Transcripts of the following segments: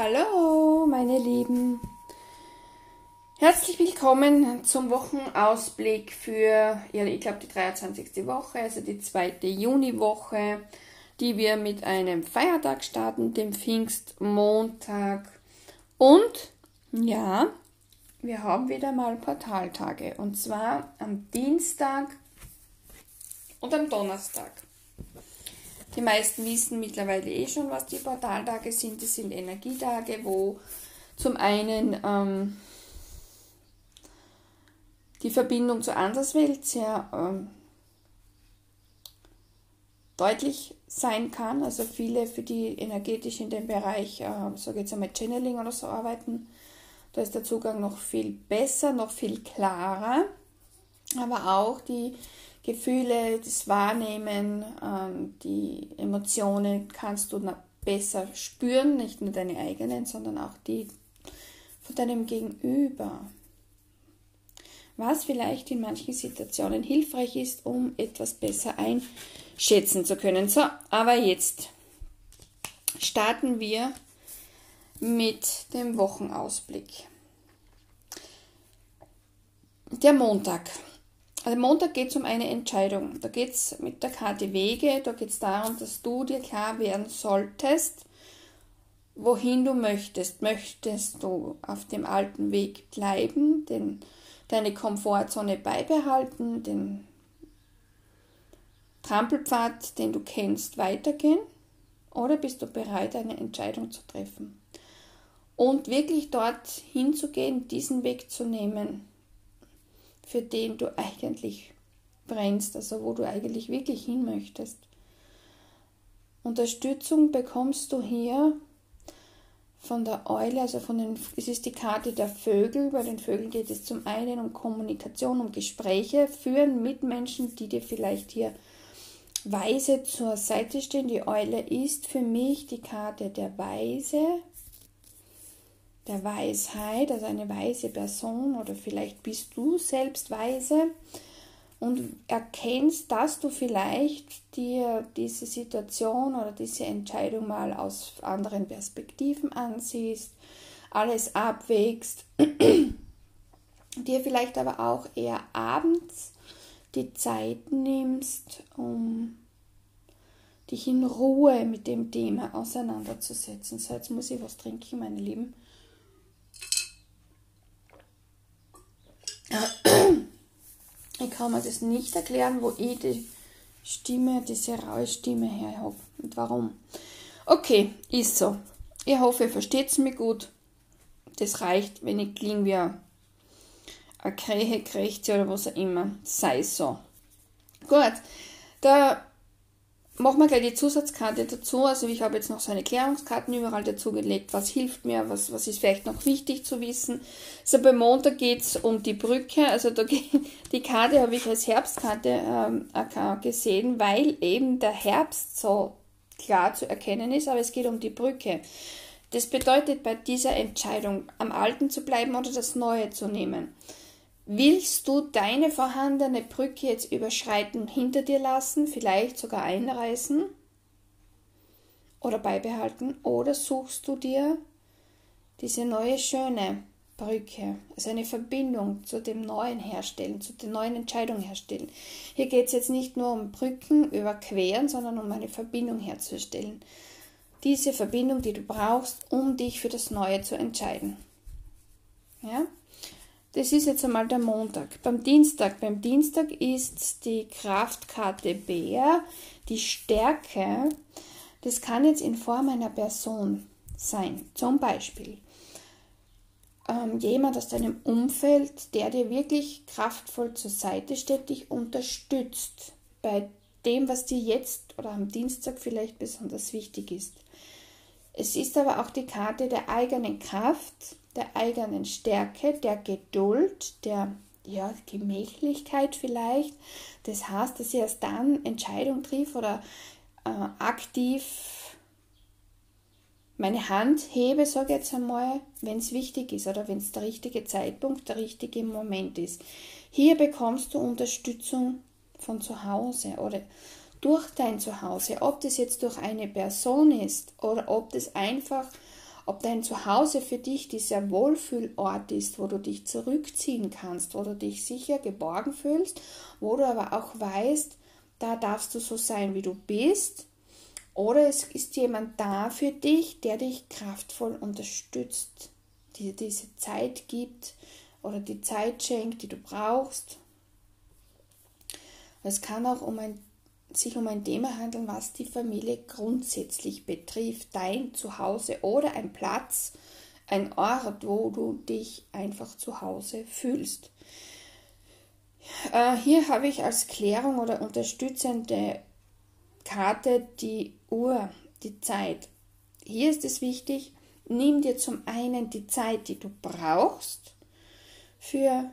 Hallo, meine Lieben. Herzlich willkommen zum Wochenausblick für, ja, ich glaube, die 23. Woche, also die zweite Juniwoche, die wir mit einem Feiertag starten, dem Pfingstmontag. Und, ja, wir haben wieder mal Portaltage. Und zwar am Dienstag und am Donnerstag. Die meisten wissen mittlerweile eh schon, was die Portaltage sind. Das sind Energietage, wo zum einen ähm, die Verbindung zur Anderswelt sehr ähm, deutlich sein kann. Also viele, für die energetisch in dem Bereich, äh, sage jetzt einmal Channeling oder so arbeiten, da ist der Zugang noch viel besser, noch viel klarer. Aber auch die Gefühle, das Wahrnehmen, ähm, die Emotionen kannst du besser spüren, nicht nur deine eigenen, sondern auch die von deinem Gegenüber. Was vielleicht in manchen Situationen hilfreich ist, um etwas besser einschätzen zu können. So, aber jetzt starten wir mit dem Wochenausblick. Der Montag. Also Montag geht es um eine Entscheidung. Da geht es mit der Karte Wege, da geht es darum, dass du dir klar werden solltest, wohin du möchtest. Möchtest du auf dem alten Weg bleiben, den, deine Komfortzone beibehalten, den Trampelpfad, den du kennst, weitergehen? Oder bist du bereit, eine Entscheidung zu treffen? Und wirklich dort hinzugehen, diesen Weg zu nehmen, für den du eigentlich brennst, also wo du eigentlich wirklich hin möchtest. Unterstützung bekommst du hier von der Eule, also von den, es ist die Karte der Vögel. Bei den Vögeln geht es zum einen um Kommunikation, um Gespräche führen mit Menschen, die dir vielleicht hier weise zur Seite stehen. Die Eule ist für mich die Karte der Weise, der Weisheit, also eine weise Person oder vielleicht bist du selbst weise und erkennst, dass du vielleicht dir diese Situation oder diese Entscheidung mal aus anderen Perspektiven ansiehst, alles abwägst, dir vielleicht aber auch eher abends die Zeit nimmst, um dich in Ruhe mit dem Thema auseinanderzusetzen. So, jetzt muss ich was trinken, meine Lieben. Ich kann mir das nicht erklären, wo ich die Stimme, diese raue Stimme her habe und warum. Okay, ist so. Ich hoffe, ihr versteht mir gut. Das reicht, wenn ich klinge wie eine Krähe, Krächze oder was auch immer. Sei so. Gut, da machen wir gleich die Zusatzkarte dazu. Also ich habe jetzt noch so eine Klärungskarten überall dazu gelegt. Was hilft mir? Was, was ist vielleicht noch wichtig zu wissen? Also beim Montag geht es um die Brücke. Also da die Karte habe ich als Herbstkarte ähm, gesehen, weil eben der Herbst so klar zu erkennen ist, aber es geht um die Brücke. Das bedeutet bei dieser Entscheidung, am Alten zu bleiben oder das Neue zu nehmen. Willst du deine vorhandene Brücke jetzt überschreiten, hinter dir lassen, vielleicht sogar einreißen oder beibehalten? Oder suchst du dir diese neue schöne Brücke, also eine Verbindung zu dem Neuen herstellen, zu der neuen Entscheidung herstellen? Hier geht es jetzt nicht nur um Brücken überqueren, sondern um eine Verbindung herzustellen. Diese Verbindung, die du brauchst, um dich für das Neue zu entscheiden. Ja? Das ist jetzt einmal der Montag. Beim Dienstag, beim Dienstag ist die Kraftkarte Bär, die Stärke. Das kann jetzt in Form einer Person sein. Zum Beispiel ähm, jemand aus deinem Umfeld, der dir wirklich kraftvoll zur Seite steht, dich unterstützt bei dem, was dir jetzt oder am Dienstag vielleicht besonders wichtig ist. Es ist aber auch die Karte der eigenen Kraft, der eigenen Stärke, der Geduld, der ja, Gemächlichkeit vielleicht. Das heißt, dass ich erst dann Entscheidung triff oder äh, aktiv meine Hand hebe, sage jetzt einmal, wenn es wichtig ist oder wenn es der richtige Zeitpunkt, der richtige Moment ist. Hier bekommst du Unterstützung von zu Hause oder durch dein Zuhause, ob das jetzt durch eine Person ist oder ob das einfach ob dein Zuhause für dich dieser Wohlfühlort ist, wo du dich zurückziehen kannst, wo du dich sicher geborgen fühlst, wo du aber auch weißt, da darfst du so sein, wie du bist. Oder es ist jemand da für dich, der dich kraftvoll unterstützt, dir diese Zeit gibt oder die Zeit schenkt, die du brauchst. Es kann auch um ein, sich um ein Thema handeln, was die Familie grundsätzlich betrifft. Dein Zuhause oder ein Platz, ein Ort, wo du dich einfach zu Hause fühlst. Äh, hier habe ich als Klärung oder unterstützende Karte die Uhr, die Zeit. Hier ist es wichtig, nimm dir zum einen die Zeit, die du brauchst für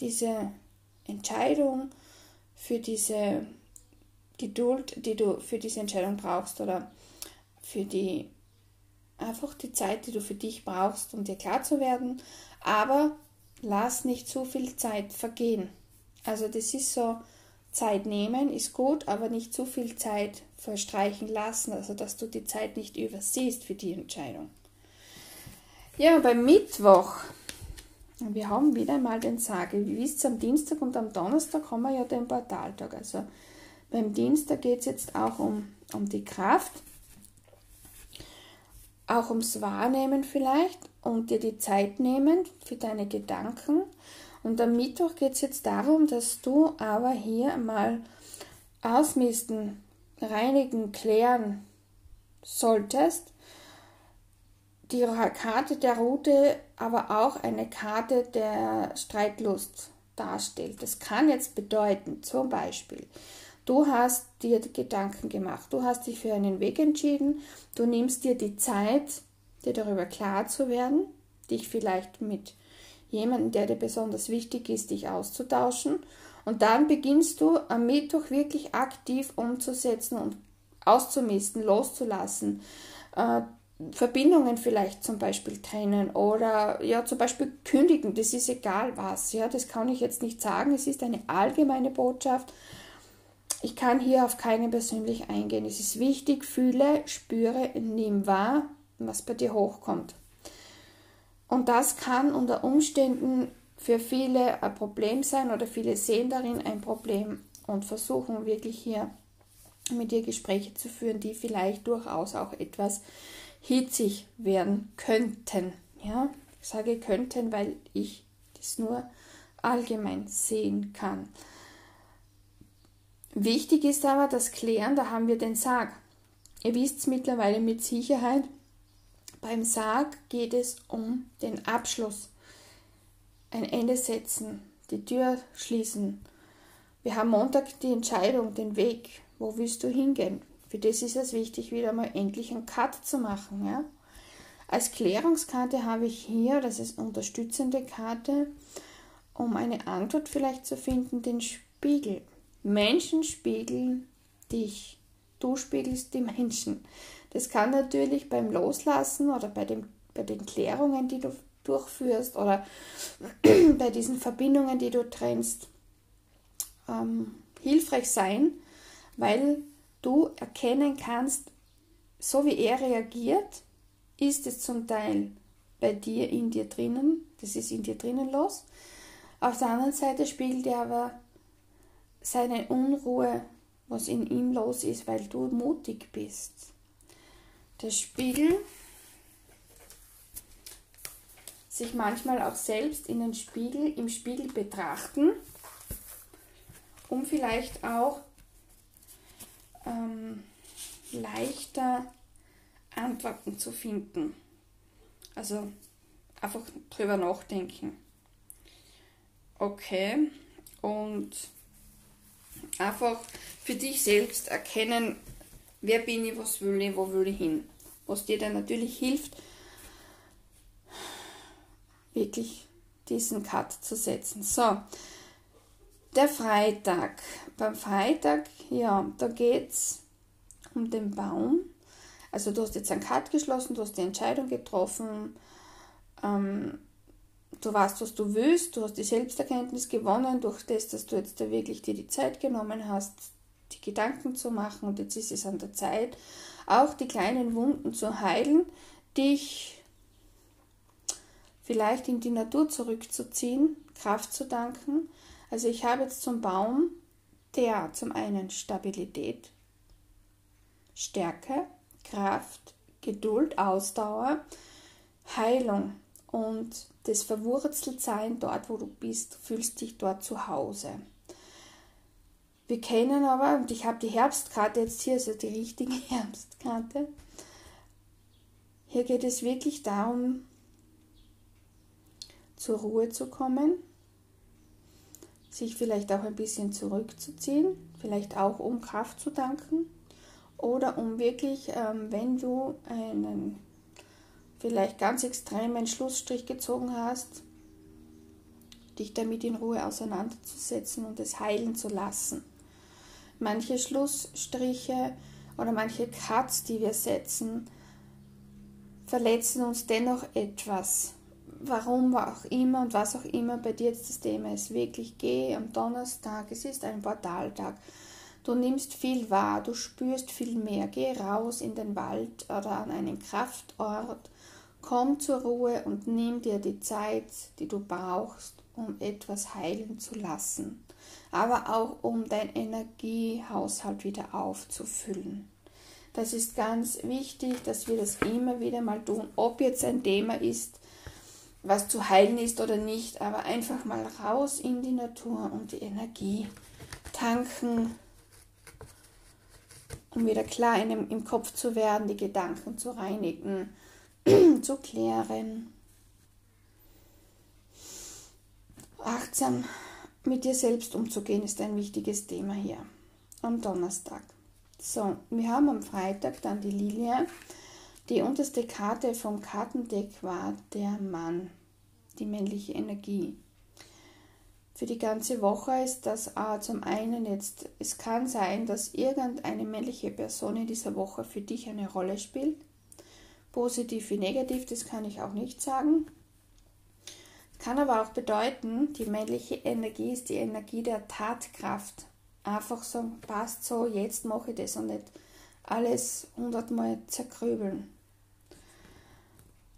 diese Entscheidung, für diese Geduld, die du für diese Entscheidung brauchst oder für die einfach die Zeit, die du für dich brauchst, um dir klar zu werden, aber lass nicht zu viel Zeit vergehen. Also das ist so, Zeit nehmen ist gut, aber nicht zu viel Zeit verstreichen lassen, also dass du die Zeit nicht übersiehst für die Entscheidung. Ja, beim Mittwoch, wir haben wieder mal den Sage. Wie wisst am Dienstag und am Donnerstag haben wir ja den Portaltag. Also beim Dienstag geht es jetzt auch um, um die Kraft, auch ums Wahrnehmen vielleicht und dir die Zeit nehmen für deine Gedanken und am Mittwoch geht es jetzt darum, dass du aber hier mal ausmisten, reinigen, klären solltest. Die Karte der Route, aber auch eine Karte der Streitlust darstellt. Das kann jetzt bedeuten, zum Beispiel, du hast dir Gedanken gemacht, du hast dich für einen Weg entschieden, du nimmst dir die Zeit, dir darüber klar zu werden, dich vielleicht mit jemanden, der dir besonders wichtig ist, dich auszutauschen. Und dann beginnst du am Mittwoch wirklich aktiv umzusetzen und auszumisten, loszulassen. Äh, Verbindungen vielleicht zum Beispiel trennen oder ja zum Beispiel kündigen, das ist egal was, ja, das kann ich jetzt nicht sagen, es ist eine allgemeine Botschaft. Ich kann hier auf keine persönlich eingehen. Es ist wichtig, fühle, spüre, nimm wahr, was bei dir hochkommt. Und das kann unter Umständen für viele ein Problem sein oder viele sehen darin ein Problem und versuchen wirklich hier mit dir Gespräche zu führen, die vielleicht durchaus auch etwas hitzig werden könnten. Ja, ich sage könnten, weil ich das nur allgemein sehen kann. Wichtig ist aber das Klären, da haben wir den Sarg. Ihr wisst mittlerweile mit Sicherheit, beim Sarg geht es um den Abschluss, ein Ende setzen, die Tür schließen. Wir haben Montag die Entscheidung, den Weg, wo willst du hingehen? Für das ist es wichtig, wieder mal endlich einen Cut zu machen. Ja? Als Klärungskarte habe ich hier, das ist unterstützende Karte, um eine Antwort vielleicht zu finden, den Spiegel. Menschen spiegeln dich. Du spiegelst die Menschen. Das kann natürlich beim Loslassen oder bei, dem, bei den Klärungen, die du durchführst oder bei diesen Verbindungen, die du trennst, ähm, hilfreich sein, weil du erkennen kannst, so wie er reagiert, ist es zum Teil bei dir in dir drinnen, das ist in dir drinnen los. Auf der anderen Seite spiegelt er aber seine Unruhe, was in ihm los ist, weil du mutig bist der Spiegel sich manchmal auch selbst in den Spiegel, im Spiegel betrachten, um vielleicht auch ähm, leichter Antworten zu finden. Also einfach drüber nachdenken. Okay. Und einfach für dich selbst erkennen, wer bin ich, was will ich, wo will ich hin. Was dir dann natürlich hilft, wirklich diesen Cut zu setzen. So, der Freitag. Beim Freitag, ja, da geht es um den Baum. Also du hast jetzt einen Cut geschlossen, du hast die Entscheidung getroffen, ähm, du weißt, was du willst, du hast die Selbsterkenntnis gewonnen durch das, dass du jetzt da wirklich dir die Zeit genommen hast, die Gedanken zu machen und jetzt ist es an der Zeit, auch die kleinen Wunden zu heilen, dich vielleicht in die Natur zurückzuziehen, Kraft zu danken. Also ich habe jetzt zum Baum, der zum einen Stabilität, Stärke, Kraft, Geduld, Ausdauer, Heilung und das Verwurzeltsein dort, wo du bist, fühlst dich dort zu Hause. Wir kennen aber, und ich habe die Herbstkarte jetzt hier, also die richtige Herbstkarte. Hier geht es wirklich darum, zur Ruhe zu kommen, sich vielleicht auch ein bisschen zurückzuziehen, vielleicht auch um Kraft zu danken oder um wirklich, ähm, wenn du einen vielleicht ganz extremen Schlussstrich gezogen hast, dich damit in Ruhe auseinanderzusetzen und es heilen zu lassen. Manche Schlussstriche oder manche Cuts, die wir setzen, verletzen uns dennoch etwas. Warum auch immer und was auch immer bei dir jetzt das Thema ist. Wirklich geh am Donnerstag, es ist ein Portaltag. Du nimmst viel wahr, du spürst viel mehr. Geh raus in den Wald oder an einen Kraftort Komm zur Ruhe und nimm dir die Zeit, die du brauchst, um etwas heilen zu lassen, aber auch um dein Energiehaushalt wieder aufzufüllen. Das ist ganz wichtig, dass wir das immer wieder mal tun, ob jetzt ein Thema ist, was zu heilen ist oder nicht, aber einfach mal raus in die Natur und die Energie tanken, um wieder klar im Kopf zu werden, die Gedanken zu reinigen zu klären. Achtsam mit dir selbst umzugehen ist ein wichtiges Thema hier am Donnerstag. So, wir haben am Freitag dann die Lilie. Die unterste Karte vom Kartendeck war der Mann, die männliche Energie. Für die ganze Woche ist das äh, zum einen jetzt, es kann sein, dass irgendeine männliche Person in dieser Woche für dich eine Rolle spielt positiv wie negativ, das kann ich auch nicht sagen. Kann aber auch bedeuten, die männliche Energie ist die Energie der Tatkraft. Einfach so, passt so, jetzt mache ich das und nicht alles hundertmal zerkrübeln.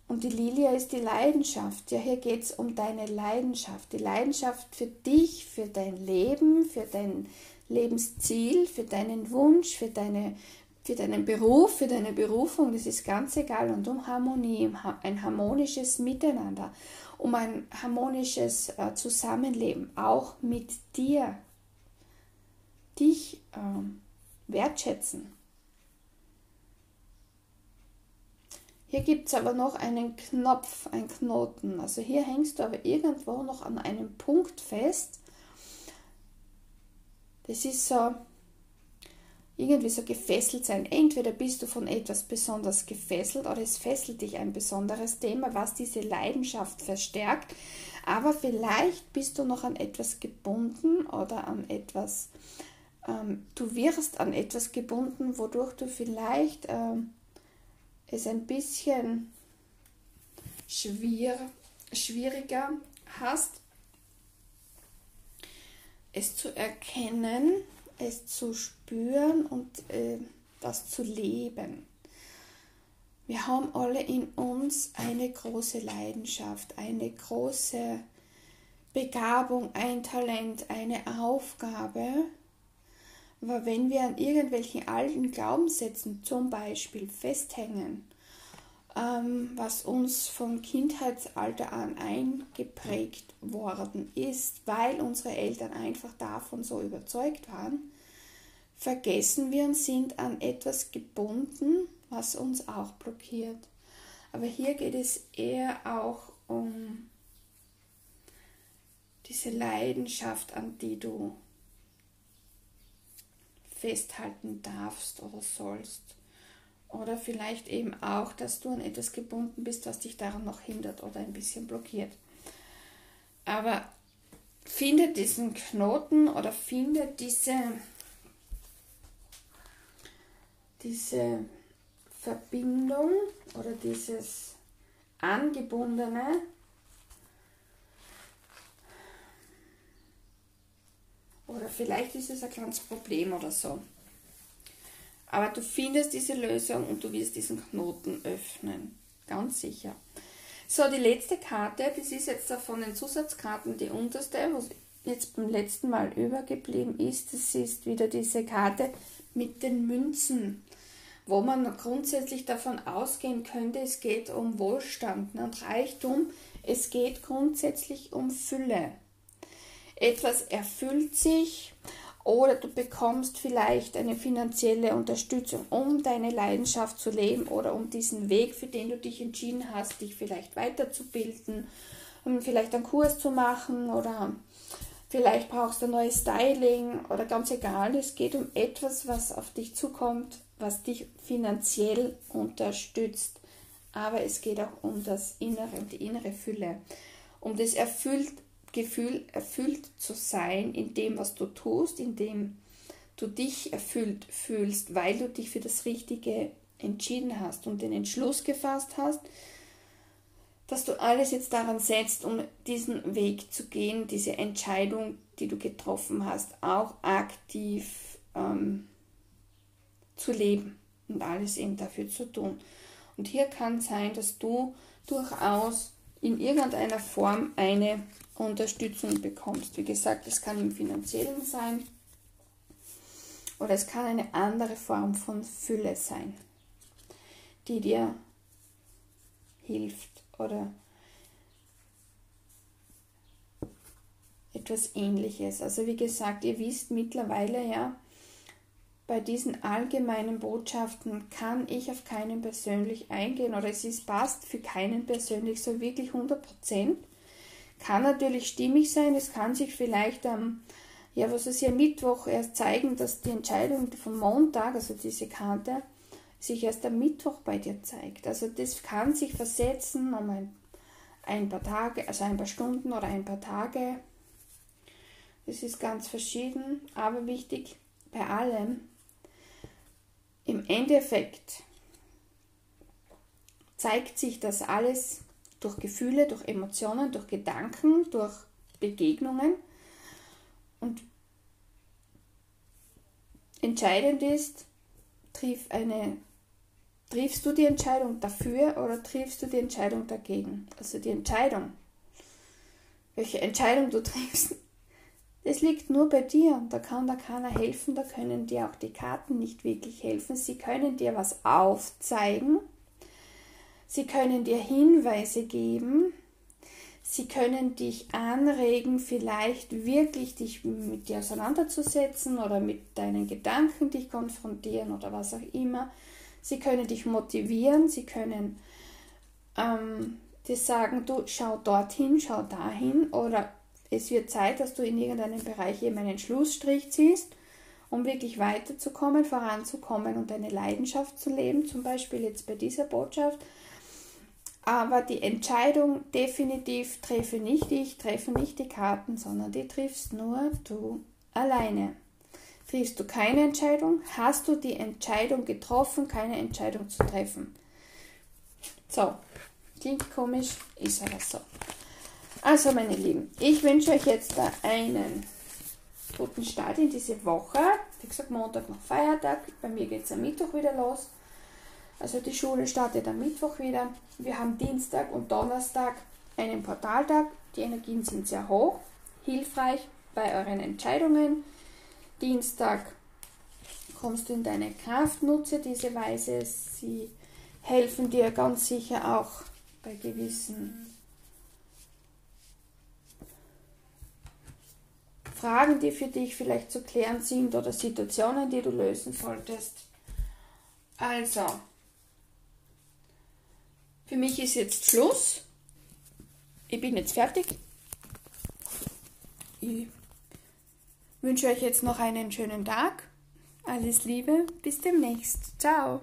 Und die Lilie ist die Leidenschaft. Ja, hier geht es um deine Leidenschaft. Die Leidenschaft für dich, für dein Leben, für dein Lebensziel, für deinen Wunsch, für deine für deinen Beruf, für deine Berufung, das ist ganz egal, und um Harmonie, ein harmonisches Miteinander, um ein harmonisches äh, Zusammenleben, auch mit dir, dich ähm, wertschätzen. Hier gibt es aber noch einen Knopf, einen Knoten. Also hier hängst du aber irgendwo noch an einem Punkt fest. Das ist so, irgendwie so gefesselt sein. Entweder bist du von etwas besonders gefesselt oder es fesselt dich ein besonderes Thema, was diese Leidenschaft verstärkt. Aber vielleicht bist du noch an etwas gebunden oder an etwas, ähm, du wirst an etwas gebunden, wodurch du vielleicht ähm, es ein bisschen schwier schwieriger hast, es zu erkennen, es zu spüren und äh, das zu leben. Wir haben alle in uns eine große Leidenschaft, eine große Begabung, ein Talent, eine Aufgabe. Aber wenn wir an irgendwelchen alten Glaubenssätzen zum Beispiel festhängen, ähm, was uns vom Kindheitsalter an eingeprägt worden ist, weil unsere Eltern einfach davon so überzeugt waren, vergessen wir und sind an etwas gebunden, was uns auch blockiert. Aber hier geht es eher auch um diese Leidenschaft, an die du festhalten darfst oder sollst. Oder vielleicht eben auch, dass du an etwas gebunden bist, was dich daran noch hindert oder ein bisschen blockiert. Aber finde diesen Knoten oder finde diese, diese Verbindung oder dieses Angebundene oder vielleicht ist es ein kleines Problem oder so. Aber du findest diese Lösung und du wirst diesen Knoten öffnen. Ganz sicher. So, die letzte Karte, das ist jetzt von den Zusatzkarten die unterste, was jetzt beim letzten Mal übergeblieben ist. Das ist wieder diese Karte mit den Münzen, wo man grundsätzlich davon ausgehen könnte, es geht um Wohlstand und Reichtum. Es geht grundsätzlich um Fülle. Etwas erfüllt sich oder du bekommst vielleicht eine finanzielle Unterstützung, um deine Leidenschaft zu leben oder um diesen Weg, für den du dich entschieden hast, dich vielleicht weiterzubilden, um vielleicht einen Kurs zu machen oder vielleicht brauchst du ein neues Styling oder ganz egal. Es geht um etwas, was auf dich zukommt, was dich finanziell unterstützt. Aber es geht auch um das Innere, um die innere Fülle, um das erfüllt Gefühl, erfüllt zu sein in dem, was du tust, in dem du dich erfüllt fühlst, weil du dich für das Richtige entschieden hast und den Entschluss gefasst hast, dass du alles jetzt daran setzt, um diesen Weg zu gehen, diese Entscheidung, die du getroffen hast, auch aktiv ähm, zu leben und alles eben dafür zu tun. Und hier kann sein, dass du durchaus in irgendeiner Form eine Unterstützung bekommst. Wie gesagt, es kann im finanziellen sein oder es kann eine andere Form von Fülle sein, die dir hilft oder etwas ähnliches. Also wie gesagt, ihr wisst mittlerweile ja, bei diesen allgemeinen Botschaften kann ich auf keinen persönlich eingehen oder es ist passt für keinen persönlich so wirklich 100 Prozent. Kann natürlich stimmig sein, es kann sich vielleicht am, ja, was ist ja Mittwoch erst zeigen, dass die Entscheidung vom Montag, also diese Karte, sich erst am Mittwoch bei dir zeigt. Also das kann sich versetzen um ein, ein paar Tage, also ein paar Stunden oder ein paar Tage. Das ist ganz verschieden, aber wichtig bei allem, im Endeffekt zeigt sich das alles durch Gefühle, durch Emotionen, durch Gedanken, durch Begegnungen. Und entscheidend ist, triff eine, triffst du die Entscheidung dafür oder triffst du die Entscheidung dagegen? Also die Entscheidung, welche Entscheidung du triffst, das liegt nur bei dir. Da kann da keiner helfen, da können dir auch die Karten nicht wirklich helfen. Sie können dir was aufzeigen. Sie können dir Hinweise geben. Sie können dich anregen, vielleicht wirklich dich mit dir auseinanderzusetzen oder mit deinen Gedanken dich konfrontieren oder was auch immer. Sie können dich motivieren, sie können ähm, dir sagen, du schau dorthin, schau dahin oder es wird Zeit, dass du in irgendeinem Bereich eben einen Schlussstrich ziehst, um wirklich weiterzukommen, voranzukommen und deine Leidenschaft zu leben, zum Beispiel jetzt bei dieser Botschaft. Aber die Entscheidung definitiv treffe nicht ich, treffe nicht die Karten, sondern die triffst nur du alleine. Triffst du keine Entscheidung, hast du die Entscheidung getroffen, keine Entscheidung zu treffen. So, klingt komisch, ist aber so. Also, meine Lieben, ich wünsche euch jetzt einen guten Start in diese Woche. Wie gesagt, Montag noch Feiertag. Bei mir geht es am Mittwoch wieder los. Also die Schule startet am Mittwoch wieder. Wir haben Dienstag und Donnerstag einen Portaltag. Die Energien sind sehr hoch, hilfreich bei euren Entscheidungen. Dienstag kommst du in deine Kraft, nutze diese Weise. Sie helfen dir ganz sicher auch bei gewissen Fragen, die für dich vielleicht zu klären sind oder Situationen, die du lösen solltest. Also, für mich ist jetzt Schluss. Ich bin jetzt fertig. Ich wünsche euch jetzt noch einen schönen Tag. Alles Liebe, bis demnächst. Ciao.